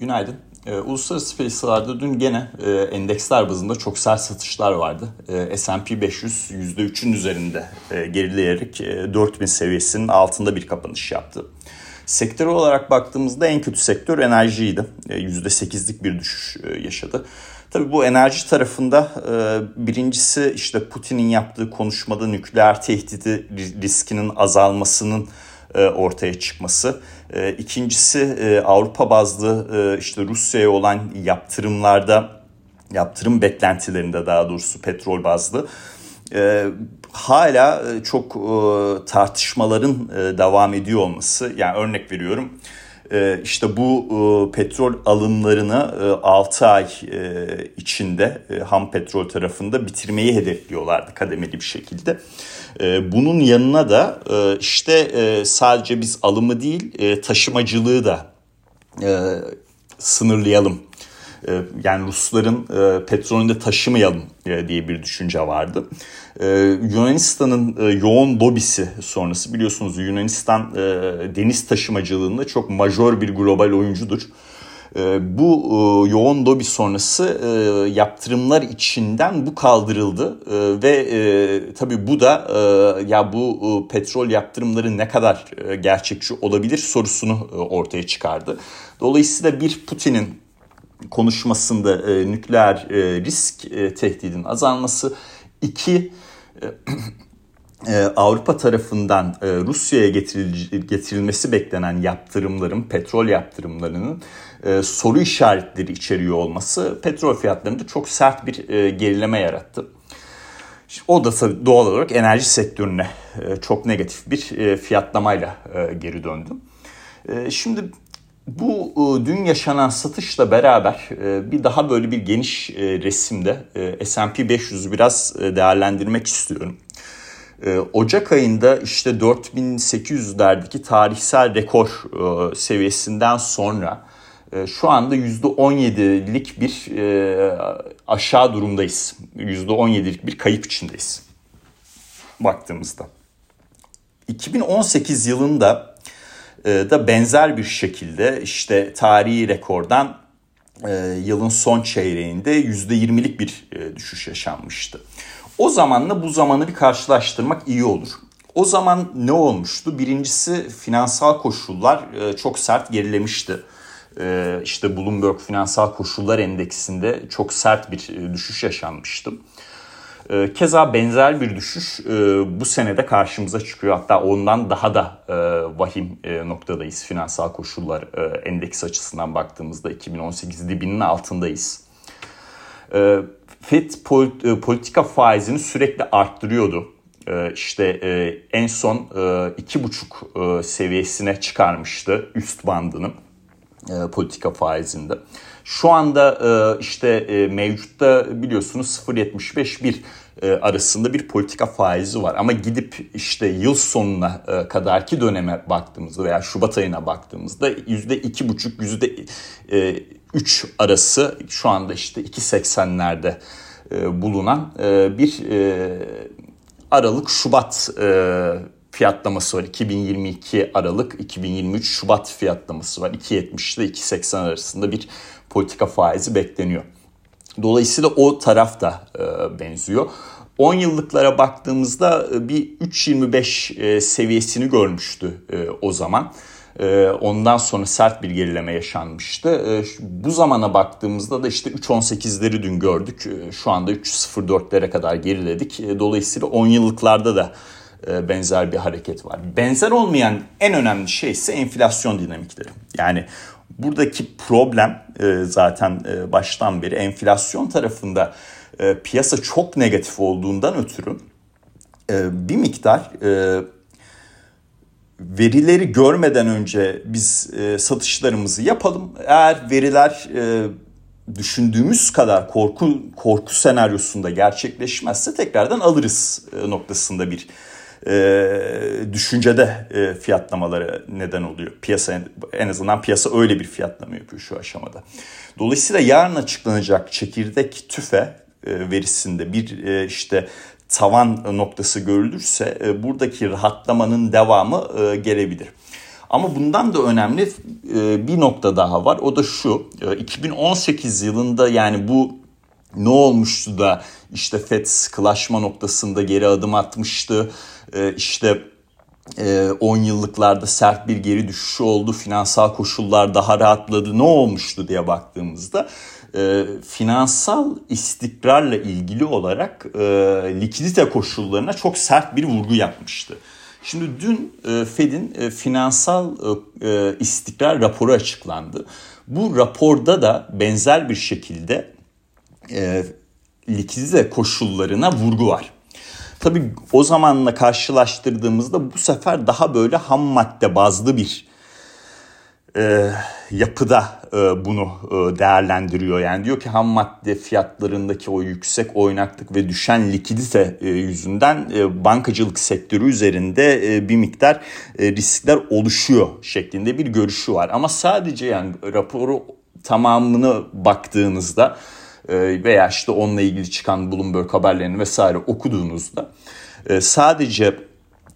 Günaydın. E, uluslararası piyasalarda dün gene e, endeksler bazında çok sert satışlar vardı. E, S&P 500 %3'ün üzerinde e, gerileyerek e, 4000 seviyesinin altında bir kapanış yaptı. Sektör olarak baktığımızda en kötü sektör enerjiydi. E, %8'lik bir düşüş e, yaşadı. Tabii bu enerji tarafında e, birincisi işte Putin'in yaptığı konuşmada nükleer tehdidi riskinin azalmasının e, ortaya çıkması. E, ikincisi e, Avrupa bazlı işte Rusya'ya olan yaptırımlarda, yaptırım beklentilerinde daha doğrusu petrol bazlı hala çok tartışmaların devam ediyor olması. Yani örnek veriyorum işte bu petrol alımlarını 6 ay içinde ham petrol tarafında bitirmeyi hedefliyorlardı kademeli bir şekilde. Ee, bunun yanına da e, işte e, sadece biz alımı değil e, taşımacılığı da sınırlayalım. Yani Rusların petrolünü de taşımayalım diye bir düşünce vardı. Yunanistan'ın yoğun lobisi sonrası biliyorsunuz Yunanistan deniz taşımacılığında çok majör bir global oyuncudur. Ee, bu e, yoğun lobi sonrası e, yaptırımlar içinden bu kaldırıldı ee, ve e, tabii bu da ya bu petrol yaptırımları ne kadar gerçekçi olabilir sorusunu ortaya çıkardı. Dolayısıyla bir Putin'in konuşmasında nükleer risk tehdidin azalması, iki Avrupa tarafından Rusya'ya getirilmesi beklenen yaptırımların, petrol yaptırımlarının e, soru işaretleri içeriyor olması petrol fiyatlarında çok sert bir e, gerileme yarattı. O da tabii doğal olarak enerji sektörüne e, çok negatif bir e, fiyatlamayla e, geri döndü. E, şimdi bu e, dün yaşanan satışla beraber e, bir daha böyle bir geniş e, resimde e, S&P 500'ü biraz e, değerlendirmek istiyorum. E, Ocak ayında işte 4800'lerdeki tarihsel rekor e, seviyesinden sonra ee, şu anda %17'lik bir e, aşağı durumdayız. %17'lik bir kayıp içindeyiz baktığımızda. 2018 yılında e, da benzer bir şekilde işte tarihi rekordan e, yılın son çeyreğinde %20'lik bir e, düşüş yaşanmıştı. O zamanla bu zamanı bir karşılaştırmak iyi olur. O zaman ne olmuştu? Birincisi finansal koşullar e, çok sert gerilemişti. Ee, işte Bloomberg Finansal Koşullar Endeksinde çok sert bir e, düşüş yaşanmıştı. Keza benzer bir düşüş e, bu senede karşımıza çıkıyor. Hatta ondan daha da e, vahim noktadayız finansal koşullar endeks açısından baktığımızda 2018 dibinin altındayız. Ee, FED politika faizini sürekli arttırıyordu. İşte en son 2,5 seviyesine çıkarmıştı üst bandını e, politika faizinde. Şu anda e, işte e, mevcutta biliyorsunuz 0.75 bir e, arasında bir politika faizi var. Ama gidip işte yıl sonuna e, kadarki döneme baktığımızda veya Şubat ayına baktığımızda yüzde iki buçuk yüzde e, üç arası şu anda işte 2.80'lerde e, bulunan e, bir e, Aralık Şubat fiyatlaması var. 2022 Aralık 2023 Şubat fiyatlaması var. 2.70 ile 2.80 arasında bir politika faizi bekleniyor. Dolayısıyla o taraf da benziyor. 10 yıllıklara baktığımızda bir 3.25 e, seviyesini görmüştü o zaman. E, ondan sonra sert bir gerileme yaşanmıştı. E, bu zamana baktığımızda da işte 3.18'leri dün gördük. E, şu anda 3.04'lere kadar geriledik. Dolayısıyla 10 yıllıklarda da e, benzer bir hareket var. Benzer olmayan en önemli şey ise enflasyon dinamikleri. Yani buradaki problem e, zaten e, baştan beri enflasyon tarafında piyasa çok negatif olduğundan ötürü bir miktar verileri görmeden önce biz satışlarımızı yapalım. Eğer veriler düşündüğümüz kadar korku korku senaryosunda gerçekleşmezse tekrardan alırız noktasında bir e, düşüncede e, fiyatlamaları neden oluyor. Piyasa en azından piyasa öyle bir fiyatlama yapıyor şu aşamada. Dolayısıyla yarın açıklanacak çekirdek tüfe e, verisinde bir e, işte tavan noktası görülürse e, buradaki rahatlamanın devamı e, gelebilir. Ama bundan da önemli e, bir nokta daha var. O da şu. 2018 yılında yani bu ne olmuştu da işte FED sıkılaşma noktasında geri adım atmıştı. İşte 10 yıllıklarda sert bir geri düşüşü oldu. Finansal koşullar daha rahatladı. Ne olmuştu diye baktığımızda e, finansal istikrarla ilgili olarak e, likidite koşullarına çok sert bir vurgu yapmıştı. Şimdi dün e, Fed'in e, finansal e, e, istikrar raporu açıklandı. Bu raporda da benzer bir şekilde e, likidite koşullarına vurgu var. Tabii o zamanla karşılaştırdığımızda bu sefer daha böyle ham madde bazlı bir e, yapıda bunu e, değerlendiriyor. Yani diyor ki ham madde fiyatlarındaki o yüksek oynaklık ve düşen likidite e, yüzünden e, bankacılık sektörü üzerinde e, bir miktar e, riskler oluşuyor şeklinde bir görüşü var. Ama sadece yani raporu tamamını baktığınızda e, veya işte onunla ilgili çıkan Bloomberg haberlerini vesaire okuduğunuzda e, sadece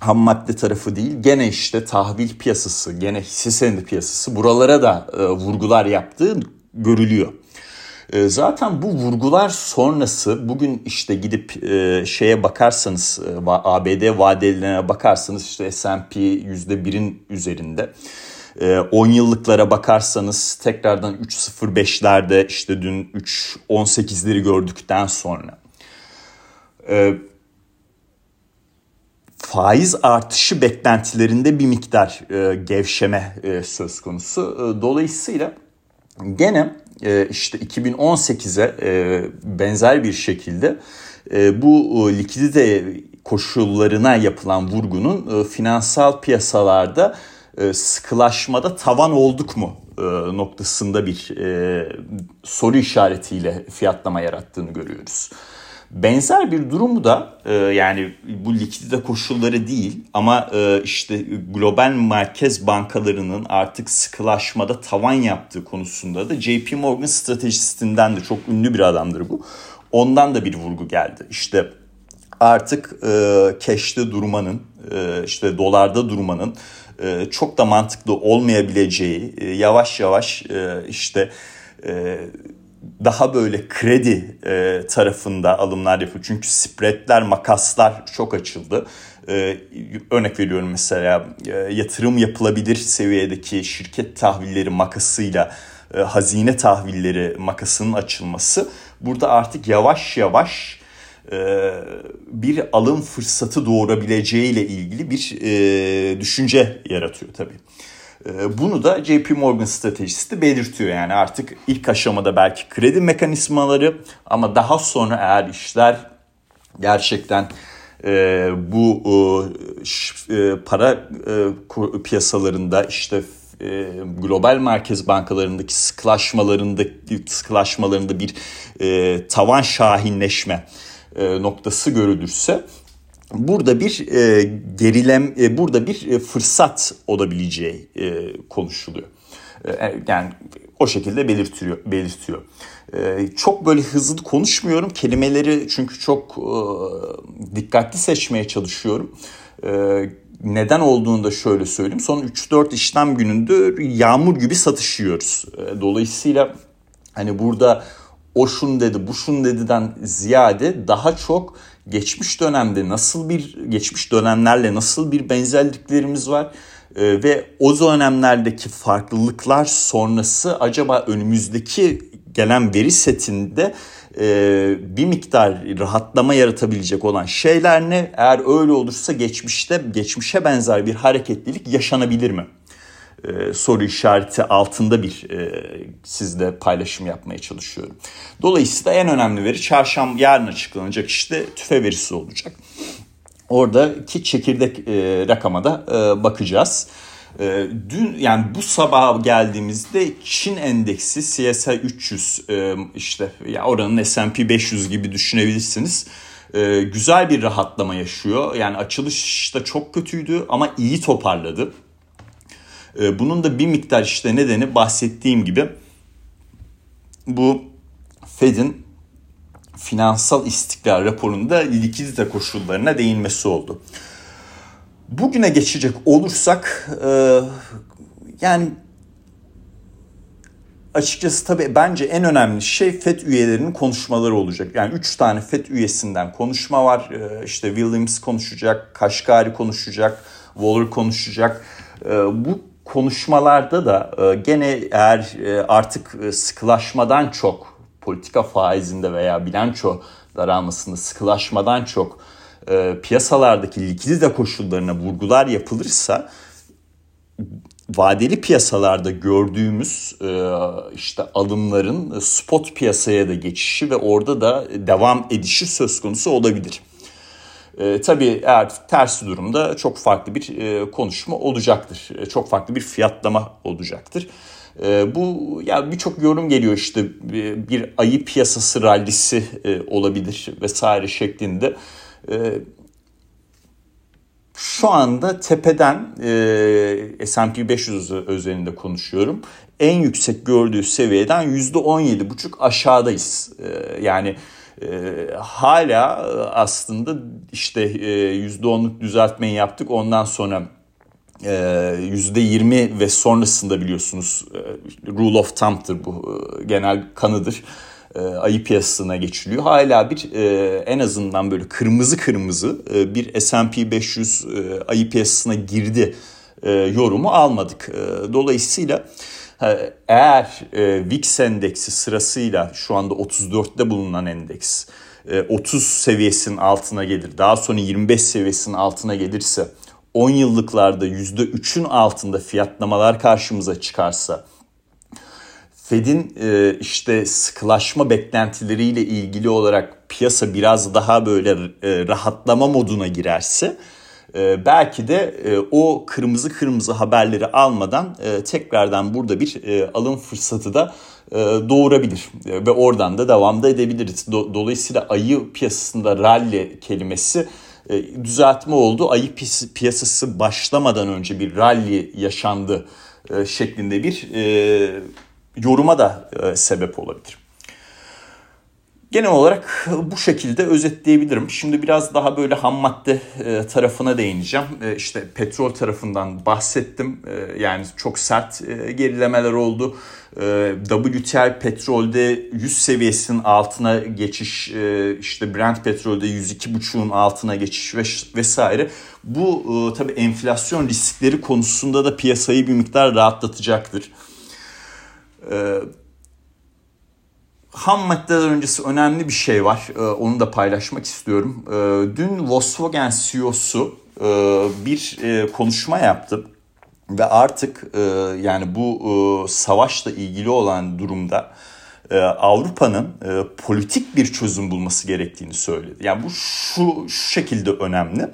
ham madde tarafı değil gene işte tahvil piyasası, gene hisse senedi piyasası buralara da e, vurgular yaptığı görülüyor. E, zaten bu vurgular sonrası bugün işte gidip e, şeye bakarsanız e, ABD vadelilerine bakarsanız işte S&P %1'in üzerinde. 10 yıllıklara bakarsanız tekrardan 3.05'lerde işte dün 3.18'leri gördükten sonra faiz artışı beklentilerinde bir miktar e, gevşeme e, söz konusu. E, dolayısıyla gene e, işte 2018'e e, benzer bir şekilde e, bu e, likidite koşullarına yapılan vurgunun e, finansal piyasalarda e, sıkılaşmada tavan olduk mu e, noktasında bir e, soru işaretiyle fiyatlama yarattığını görüyoruz. Benzer bir durumu da e, yani bu likidite koşulları değil ama e, işte global merkez bankalarının artık sıkılaşmada tavan yaptığı konusunda da JP Morgan stratejistinden de çok ünlü bir adamdır bu. Ondan da bir vurgu geldi. İşte artık e, cash'te durmanın, e, işte dolarda durmanın e, çok da mantıklı olmayabileceği, e, yavaş yavaş e, işte e, daha böyle kredi e, tarafında alımlar yapıyor. Çünkü spreadler, makaslar çok açıldı. E, örnek veriyorum mesela e, yatırım yapılabilir seviyedeki şirket tahvilleri makasıyla e, hazine tahvilleri makasının açılması burada artık yavaş yavaş e, bir alım fırsatı doğurabileceğiyle ilgili bir e, düşünce yaratıyor tabii. Ee, bunu da JP Morgan stratejisti belirtiyor. Yani artık ilk aşamada belki kredi mekanizmaları ama daha sonra eğer işler gerçekten e, bu e, e para piyasalarında işte global merkez bankalarındaki sıklaşmalarında sıklaşmalarında bir tavan şahinleşme noktası görülürse burada bir e, gerilem, e, burada bir e, fırsat olabileceği e, konuşuluyor. E, e, yani o şekilde belirtiyor. belirtiyor. E, çok böyle hızlı konuşmuyorum. Kelimeleri çünkü çok e, dikkatli seçmeye çalışıyorum. E, neden olduğunu da şöyle söyleyeyim. Son 3-4 işlem gününde yağmur gibi satışıyoruz. E, dolayısıyla hani burada o şun dedi bu şun dediden ziyade daha çok geçmiş dönemde nasıl bir geçmiş dönemlerle nasıl bir benzerliklerimiz var e, ve o dönemlerdeki farklılıklar sonrası acaba önümüzdeki gelen veri setinde e, bir miktar rahatlama yaratabilecek olan şeyler ne? Eğer öyle olursa geçmişte geçmişe benzer bir hareketlilik yaşanabilir mi? E, soru işareti altında bir e, sizle paylaşım yapmaya çalışıyorum. Dolayısıyla en önemli veri çarşamba yarın açıklanacak işte tüfe verisi olacak. Oradaki çekirdek e, rakama da e, bakacağız. E, dün yani bu sabah geldiğimizde Çin endeksi CSI 300 e, işte ya oranın S&P 500 gibi düşünebilirsiniz. E, güzel bir rahatlama yaşıyor. Yani açılış da çok kötüydü ama iyi toparladı. Ee, bunun da bir miktar işte nedeni bahsettiğim gibi bu Fed'in finansal istikrar raporunda likidite koşullarına değinmesi oldu. Bugüne geçecek olursak e, yani açıkçası tabii bence en önemli şey FED üyelerinin konuşmaları olacak. Yani 3 tane FED üyesinden konuşma var. E, işte Williams konuşacak, Kaşgari konuşacak, Waller konuşacak. E, bu konuşmalarda da e, gene eğer artık sıkılaşmadan çok politika faizinde veya bilanço daralmasında sıkılaşmadan çok e, piyasalardaki likidite koşullarına vurgular yapılırsa vadeli piyasalarda gördüğümüz e, işte alımların spot piyasaya da geçişi ve orada da devam edişi söz konusu olabilir. E, tabii eğer tersi durumda çok farklı bir e, konuşma olacaktır. E, çok farklı bir fiyatlama olacaktır. E, bu ya birçok yorum geliyor işte bir, bir ayı piyasası rallisi e, olabilir vesaire şeklinde. E, şu anda tepeden e, S&P 500 özelinde konuşuyorum. En yüksek gördüğü seviyeden %17,5 aşağıdayız. E, yani e, hala aslında işte e, %10'luk düzeltmeyi yaptık. Ondan sonra %20 ve sonrasında biliyorsunuz rule of thumb'tır bu genel kanıdır e, ayı piyasasına geçiliyor. Hala bir e, en azından böyle kırmızı kırmızı e, bir S&P 500 e, ayı piyasasına girdi e, yorumu almadık. E, dolayısıyla e, eğer e, VIX endeksi sırasıyla şu anda 34'te bulunan endeks 30 e, seviyesinin altına gelir. Daha sonra 25 seviyesinin altına gelirse 10 yıllıklarda %3'ün altında fiyatlamalar karşımıza çıkarsa Fed'in e, işte sıkılaşma beklentileriyle ilgili olarak piyasa biraz daha böyle e, rahatlama moduna girerse e, belki de e, o kırmızı kırmızı haberleri almadan e, tekrardan burada bir e, alım fırsatı da doğurabilir ve oradan da devamda edebiliriz. Do, dolayısıyla ayı piyasasında rally kelimesi düzeltme oldu. Ayı piyasası başlamadan önce bir rally yaşandı şeklinde bir yoruma da sebep olabilir. Genel olarak bu şekilde özetleyebilirim. Şimdi biraz daha böyle ham madde e, tarafına değineceğim. E, işte petrol tarafından bahsettim. Yani çok sert gerilemeler oldu. WTI petrolde 100 seviyesinin altına geçiş, işte Brent petrolde 102.5'un altına geçiş vesaire. Bu tabii enflasyon riskleri konusunda da piyasayı bir miktar rahatlatacaktır. Ham maddeler öncesi önemli bir şey var. Ee, onu da paylaşmak istiyorum. Ee, dün Volkswagen CEO'su e, bir e, konuşma yaptı. Ve artık e, yani bu e, savaşla ilgili olan durumda e, Avrupa'nın e, politik bir çözüm bulması gerektiğini söyledi. Yani bu şu, şu şekilde önemli.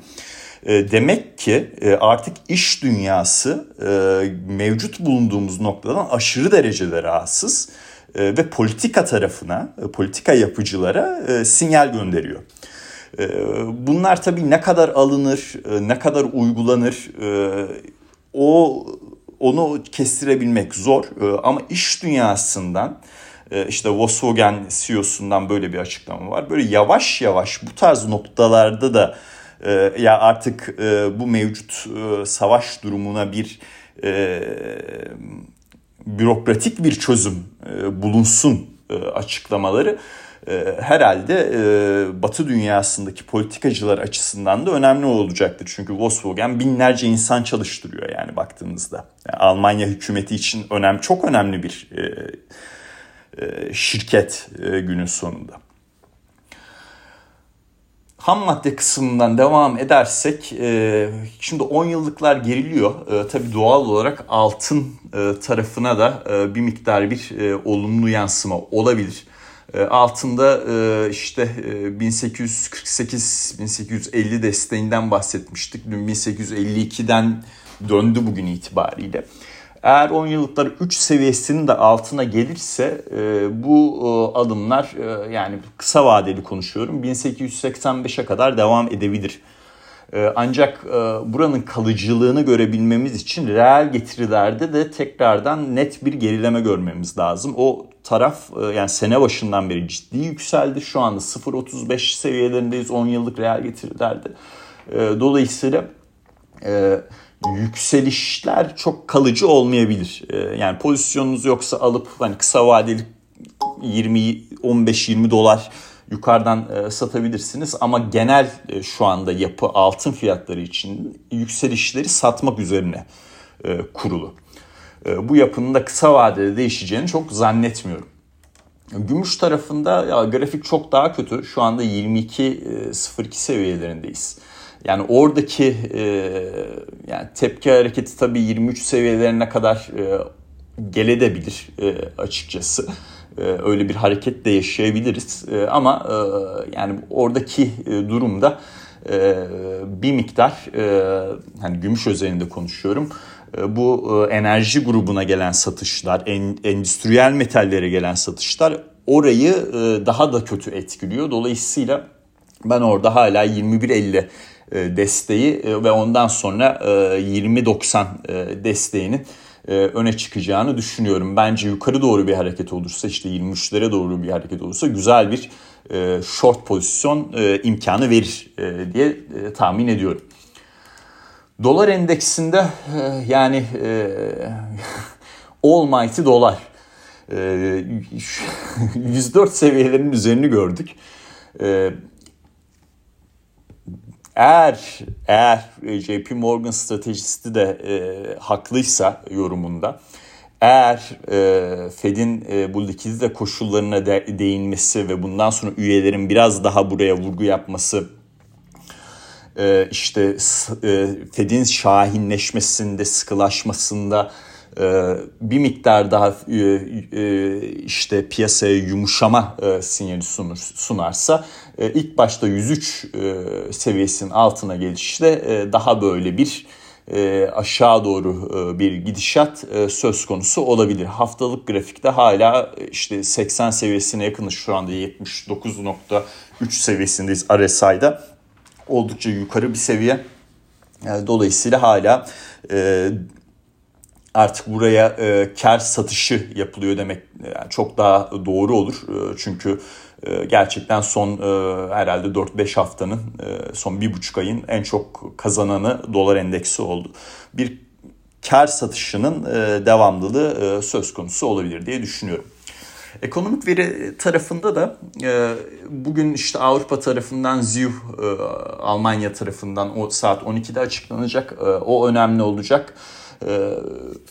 E, demek ki e, artık iş dünyası e, mevcut bulunduğumuz noktadan aşırı derecede rahatsız ve politika tarafına, politika yapıcılara sinyal gönderiyor. Bunlar tabii ne kadar alınır, ne kadar uygulanır o onu kestirebilmek zor ama iş dünyasından işte Volkswagen CEO'sundan böyle bir açıklama var. Böyle yavaş yavaş bu tarz noktalarda da e, ya artık e, bu mevcut e, savaş durumuna bir e, bürokratik bir çözüm e, bulunsun e, açıklamaları e, herhalde Batı dünyasındaki politikacılar açısından da önemli olacaktır. Çünkü Volkswagen binlerce insan çalıştırıyor yani baktığınızda. Yani Almanya hükümeti için önemli, çok önemli bir şirket günün sonunda. Ham madde kısmından devam edersek e, şimdi 10 yıllıklar geriliyor. E, tabii doğal olarak altın e, tarafına da e, bir miktar bir olumlu yansıma olabilir. Altında işte e, 1848-1850 desteğinden bahsetmiştik. Dün 1852'den döndü bugün itibariyle. Eğer 10 yıllıklar 3 seviyesinin de altına gelirse e, bu e, adımlar e, yani kısa vadeli konuşuyorum 1885'e kadar devam edebilir. E, ancak e, buranın kalıcılığını görebilmemiz için reel getirilerde de tekrardan net bir gerileme görmemiz lazım. O taraf e, yani sene başından beri ciddi yükseldi. Şu anda 0.35 seviyelerindeyiz 10 yıllık reel getirilerde. E, dolayısıyla e, yükselişler çok kalıcı olmayabilir. E, yani pozisyonunuz yoksa alıp hani kısa vadeli 20 15-20 dolar yukarıdan e, satabilirsiniz ama genel e, şu anda yapı altın fiyatları için yükselişleri satmak üzerine e, kurulu. Bu yapının da kısa vadede değişeceğini çok zannetmiyorum. Gümüş tarafında ya grafik çok daha kötü. Şu anda 22.02 e, seviyelerindeyiz. Yani oradaki e, yani tepki hareketi tabii 23 seviyelerine kadar e, geledebilir e, açıkçası. E, öyle bir hareket de yaşayabiliriz. E, ama e, yani oradaki e, durumda e, bir miktar e, hani gümüş özelinde konuşuyorum e, bu e, enerji grubuna gelen satışlar, endüstriyel metallere gelen satışlar orayı e, daha da kötü etkiliyor. Dolayısıyla ben orada hala 21.50 desteği ve ondan sonra 20.90 desteğinin öne çıkacağını düşünüyorum. Bence yukarı doğru bir hareket olursa işte 23'lere doğru bir hareket olursa güzel bir short pozisyon imkanı verir diye tahmin ediyorum. Dolar endeksinde e, yani e, almighty dolar 104 e, seviyelerinin üzerini gördük. Eğer eğer JP Morgan stratejisti de e, haklıysa yorumunda eğer e, Fed'in e, bu likidite koşullarına de, değinmesi ve bundan sonra üyelerin biraz daha buraya vurgu yapması e, işte e, Fed'in şahinleşmesinde, sıkılaşmasında e, bir miktar daha e, işte piyasaya yumuşama sinyali sunur, sunarsa ilk başta 103 seviyesinin altına gelişte daha böyle bir aşağı doğru bir gidişat söz konusu olabilir. Haftalık grafikte hala işte 80 seviyesine yakın şu anda 79.3 seviyesindeyiz RSI'da oldukça yukarı bir seviye. Dolayısıyla hala e, artık buraya e, kar satışı yapılıyor demek yani çok daha doğru olur. E, çünkü e, gerçekten son e, herhalde 4-5 haftanın e, son bir buçuk ayın en çok kazananı dolar endeksi oldu. Bir kar satışının e, devamlılığı e, söz konusu olabilir diye düşünüyorum. Ekonomik veri tarafında da e, bugün işte Avrupa tarafından ZIV, e, Almanya tarafından o saat 12'de açıklanacak. E, o önemli olacak. E,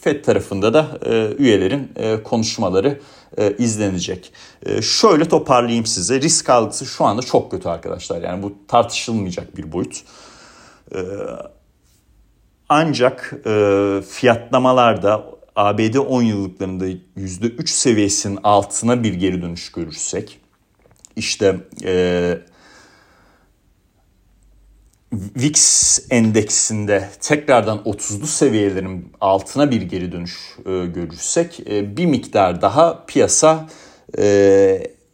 FED tarafında da e, üyelerin e, konuşmaları izlenecek. Şöyle toparlayayım size. Risk algısı şu anda çok kötü arkadaşlar. Yani bu tartışılmayacak bir boyut. Ancak fiyatlamalarda ABD 10 yıllıklarında %3 seviyesinin altına bir geri dönüş görürsek işte VIX endeksinde tekrardan 30'lu seviyelerin altına bir geri dönüş e, görürsek e, bir miktar daha piyasa e,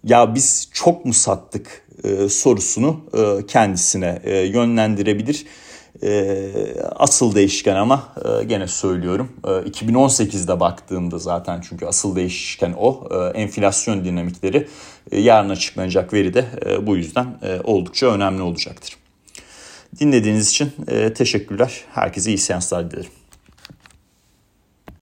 ya biz çok mu sattık e, sorusunu e, kendisine e, yönlendirebilir. E, asıl değişken ama e, gene söylüyorum e, 2018'de baktığımda zaten çünkü asıl değişken o e, enflasyon dinamikleri e, yarın açıklanacak veri de e, bu yüzden e, oldukça önemli olacaktır. Dinlediğiniz için e, teşekkürler. Herkese iyi seanslar dilerim.